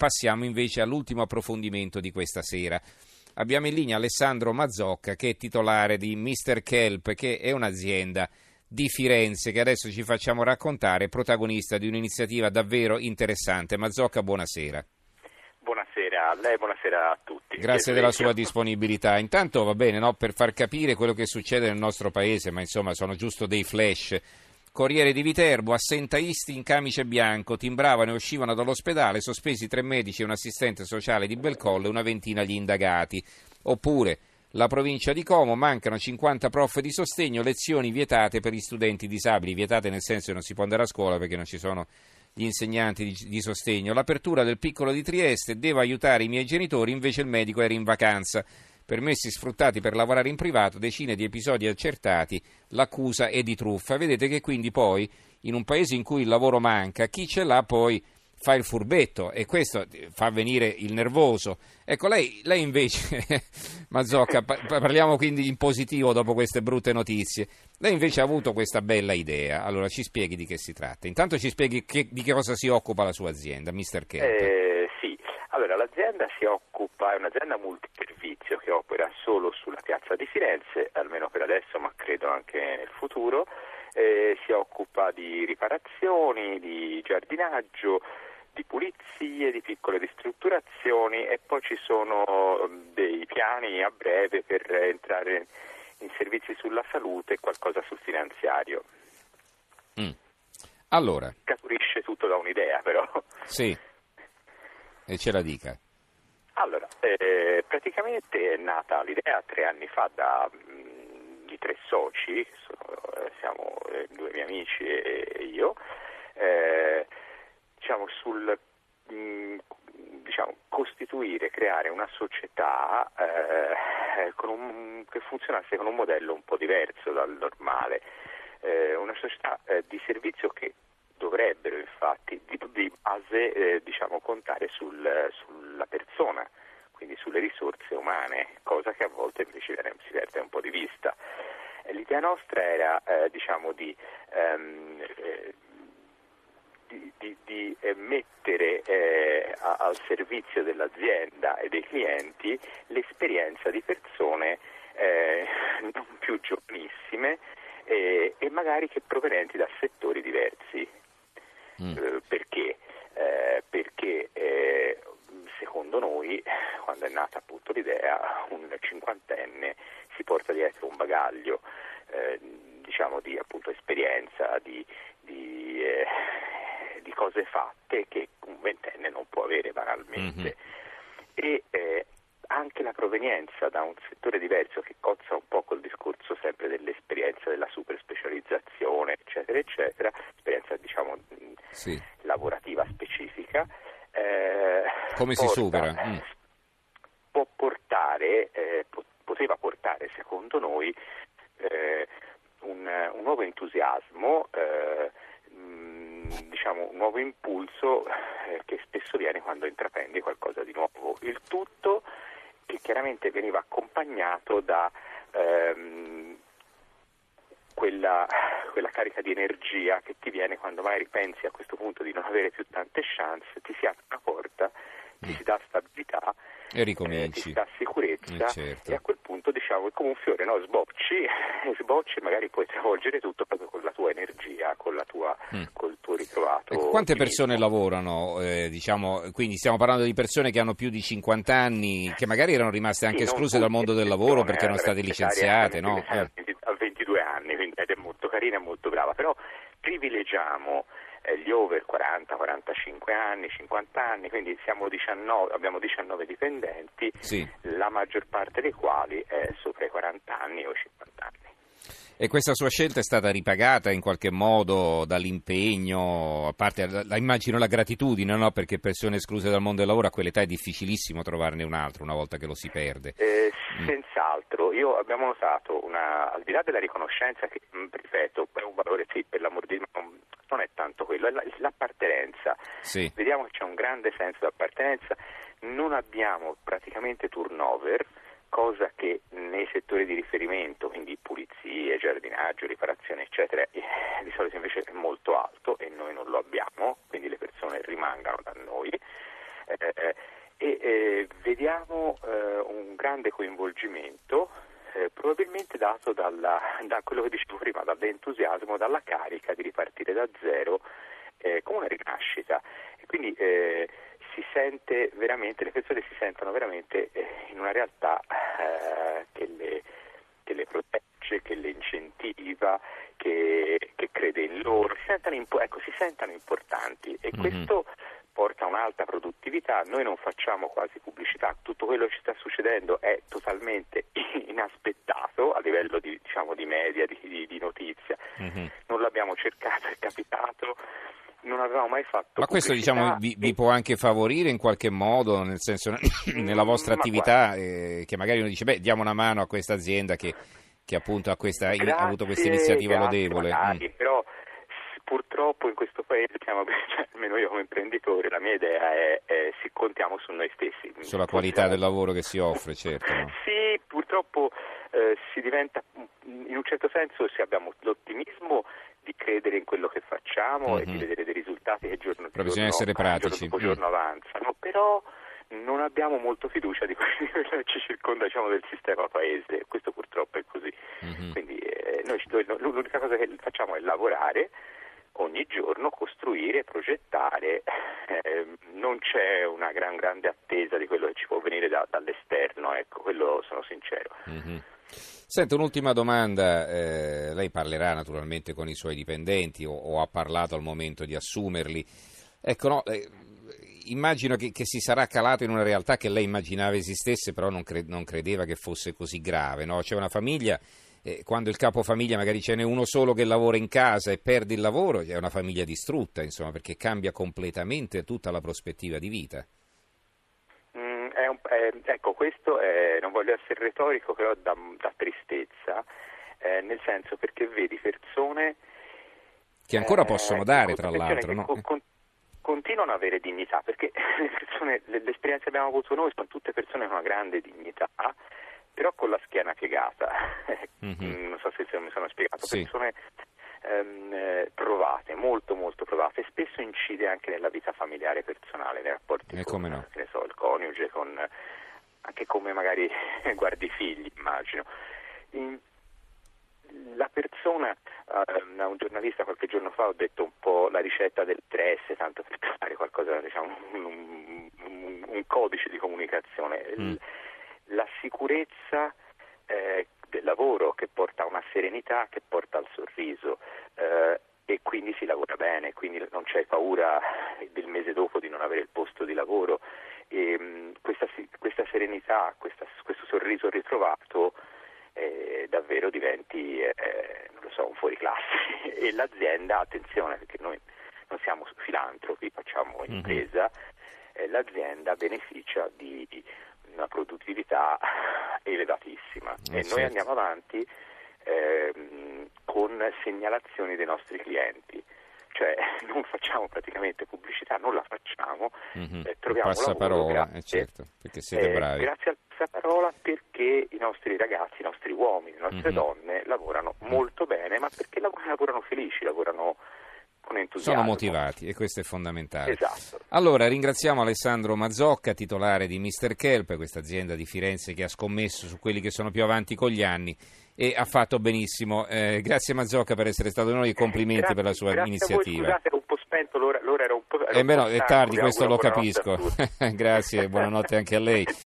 passiamo invece all'ultimo approfondimento di questa sera. Abbiamo in linea Alessandro Mazzocca che è titolare di Mr. Kelp, che è un'azienda di Firenze che adesso ci facciamo raccontare, protagonista di un'iniziativa davvero interessante. Mazzocca, buonasera. Buonasera a lei, buonasera a tutti. Grazie della sua disponibilità. Intanto va bene, no, per far capire quello che succede nel nostro paese, ma insomma sono giusto dei flash. Corriere di Viterbo, assentaisti in camice bianco, timbravano e uscivano dall'ospedale, sospesi tre medici e un assistente sociale di Belcolle una ventina gli indagati. Oppure, la provincia di Como, mancano 50 prof di sostegno, lezioni vietate per gli studenti disabili, vietate nel senso che non si può andare a scuola perché non ci sono gli insegnanti di, di sostegno. L'apertura del piccolo di Trieste, devo aiutare i miei genitori, invece il medico era in vacanza permessi sfruttati per lavorare in privato, decine di episodi accertati, l'accusa è di truffa. Vedete che quindi poi, in un paese in cui il lavoro manca, chi ce l'ha poi fa il furbetto e questo fa venire il nervoso. Ecco, lei, lei invece, Mazzocca, parliamo quindi in positivo dopo queste brutte notizie, lei invece ha avuto questa bella idea, allora ci spieghi di che si tratta. Intanto ci spieghi che, di che cosa si occupa la sua azienda, Mr. Kemp. Eh, sì, allora l'azienda si occupa, è un'azienda multiservizio che opera solo sulla piazza di Firenze, almeno per adesso, ma credo anche nel futuro. Eh, si occupa di riparazioni, di giardinaggio, di pulizie, di piccole ristrutturazioni e poi ci sono dei piani a breve per entrare in servizi sulla salute e qualcosa sul finanziario. Mm. Allora. Caturisce tutto da un'idea però. Sì. E ce la dica. Eh, praticamente è nata l'idea tre anni fa da, mh, di tre soci, sono, eh, siamo eh, due miei amici e, e io, eh, diciamo, sul mh, diciamo, costituire, creare una società eh, un, che funzionasse con un modello un po' diverso dal normale, eh, una società eh, di servizio che dovrebbero infatti di, di base eh, diciamo, contare sul, sulla persona, quindi sulle risorse umane, cosa che a volte invece si perde un po' di vista. L'idea nostra era eh, diciamo, di ehm, eh, di, di, di eh, mettere eh, a, al servizio dell'azienda e dei clienti l'esperienza di persone eh, non più giovanissime eh, e magari che provenienti da settori diversi. Mm. Eh, perché? Eh, perché secondo noi, quando è nata appunto l'idea, un cinquantenne si porta dietro un bagaglio diciamo di appunto esperienza, di, di eh, di cose fatte che un ventenne non può avere banalmente. Mm-hmm. E eh, anche la provenienza da un settore diverso che cozza un po' col discorso sempre dell'esperienza della super specializzazione, eccetera, eccetera, esperienza diciamo sì. Come porta, si supera? Mm. Può portare, eh, poteva portare secondo noi eh, un, un, nuovo entusiasmo eh, diciamo, un nuovo impulso eh, che spesso viene quando intraprendi qualcosa di nuovo. Il tutto che chiaramente veniva accompagnato da ehm, quella, quella, carica di energia che ti viene quando magari pensi a questo punto di non avere più tante chance, ti si apre una porta, ti si dà stabilità e ricominci. Eh, ti dà sicurezza eh, certo. e a quel punto diciamo è come un fiore, no? sbocci, sbocci e magari puoi travolgere tutto proprio con la tua energia, con la tua, mm. col tuo ritrovato. Ecco, quante persone lavorano? Eh, diciamo, quindi stiamo parlando di persone che hanno più di 50 anni, che magari erano rimaste anche sì, escluse dal mondo del lavoro perché erano state licenziate, no? A 22 anni, quindi ed è molto carina e molto brava, però privilegiamo over 40, 45 anni, 50 anni, quindi 19, abbiamo 19 dipendenti, sì. la maggior parte dei quali è sopra i 40 anni o 50 anni. E questa sua scelta è stata ripagata in qualche modo dall'impegno, a parte la, immagino la gratitudine, no? perché persone escluse dal mondo del lavoro a quell'età è difficilissimo trovarne un altro una volta che lo si perde. Eh, mm. Senz'altro, io abbiamo notato, una, al di là della riconoscenza che, ripeto, è un valore sì, per l'amor di Dio, non è tanto quello, è l'appartenenza. Sì. Vediamo che c'è un grande senso di appartenenza, non abbiamo praticamente turnover cosa che nei settori di riferimento, quindi pulizie, giardinaggio, riparazione, eccetera, eh, di solito invece è molto alto e noi non lo abbiamo, quindi le persone rimangano da noi. Eh, e eh, vediamo eh, un grande coinvolgimento eh, dato dalla, da quello che dicevo prima, dall'entusiasmo, dalla carica di ripartire da zero eh, come una rinascita. E quindi eh, si sente veramente, le persone si sentono veramente eh, in una realtà che le, che, le, protegge, che le incentiva, che, che crede in loro, si sentano, ecco, si sentano importanti e mm-hmm. questo porta a un'alta produttività, noi non facciamo quasi pubblicità, tutto quello che ci sta succedendo è totalmente inaspettato a livello di, diciamo, di media, di, di, di notizia, mm-hmm. non l'abbiamo cercato, è capitato, non avevamo mai fatto. Ma questo diciamo, vi, vi, può anche favorire in qualche modo, nel senso nella vostra attività, eh, che magari uno dice, beh, diamo una mano a questa azienda che, che appunto ha, questa, grazie, ha avuto questa iniziativa grazie, lodevole. Magari, mm. Però purtroppo in questo paese, diciamo, cioè, almeno io come imprenditore, la mia idea è, è si contiamo su noi stessi. Sulla qualità del lavoro che si offre, certo. No? sì, purtroppo eh, si diventa, in un certo senso, se abbiamo l'ottimismo di credere in quello che facciamo mm-hmm. e di mhm. vedere dei risultati che giorno Però bisogna essere pratici. giorno dopo giorno mm. avanzano, però non abbiamo molto fiducia di quello che ci circonda diciamo, del sistema paese, questo purtroppo è così. Mm-hmm. Quindi eh, noi, l'unica cosa che facciamo è lavorare ogni giorno costruire, progettare, eh, non c'è una gran grande attesa di quello che ci può venire da, dall'esterno, ecco, quello sono sincero. Mm-hmm. Senta, un'ultima domanda, eh, lei parlerà naturalmente con i suoi dipendenti o, o, ha parlato al momento di assumerli. Ecco, no, eh, immagino che, che, si sarà calato in una realtà che lei immaginava esistesse, però non, cre- non credeva che fosse così grave. No? C'è una famiglia eh, quando il capofamiglia magari ce n'è uno solo che lavora in casa e perde il lavoro, è una famiglia distrutta, insomma, perché cambia completamente tutta la prospettiva di vita. Mm, è un, è, ecco, questo è, non voglio essere retorico, però dà, dà tristezza, eh, nel senso perché vedi persone... Che ancora possono dare, tra l'altro, no? Con, continuano ad avere dignità, perché le, persone, le, le esperienze che abbiamo avuto noi sono tutte persone con una grande dignità però con la schiena piegata. Mm-hmm. non so se mi sono spiegato. Sì. Persone ehm, eh, provate, molto molto provate, spesso incide anche nella vita familiare personale, nei rapporti e con no. so, il coniuge, con, anche come magari guardi i figli, immagino. In, la persona, uh, un giornalista qualche giorno fa ho detto un po' la ricetta del 3S, tanto per trovare qualcosa, diciamo, un, un, un codice di comunicazione. Mm la sicurezza eh, del lavoro che porta a una serenità, che porta al sorriso eh, e quindi si lavora bene, quindi non c'è paura del mese dopo di non avere il posto di lavoro. E, mh, mm, questa, questa, serenità, questa, questo sorriso ritrovato eh, davvero diventi, eh, non lo so, un fuoriclasse e l'azienda, attenzione perché noi non siamo filantropi, facciamo mhm. impresa, mm-hmm. l'azienda beneficia di una produttività elevatissima eh e certo. noi andiamo avanti ehm, con segnalazioni dei nostri clienti cioè non facciamo praticamente pubblicità, non la facciamo, mm-hmm. eh, troviamo passaparola, lavoro, grazie, eh certo, perché siete eh, bravi. Grazie al passaparola perché i nostri ragazzi, i nostri uomini, le nostre mm-hmm. donne lavorano molto bene, ma perché lavorano felici, lavorano con entusiasmo. Sono motivati e questo è fondamentale. Esatto. Allora ringraziamo Alessandro Mazzocca, titolare di Mr. Kelp, questa azienda di Firenze che ha scommesso su quelli che sono più avanti con gli anni e ha fatto benissimo. Eh, grazie Mazzocca per essere stato noi e complimenti grazie, per la sua iniziativa. Voi, scusate, un po' spento, l'ora, l'ora era un po'... Eh beh, no, è tardi, questo lo capisco. grazie, buonanotte anche a lei.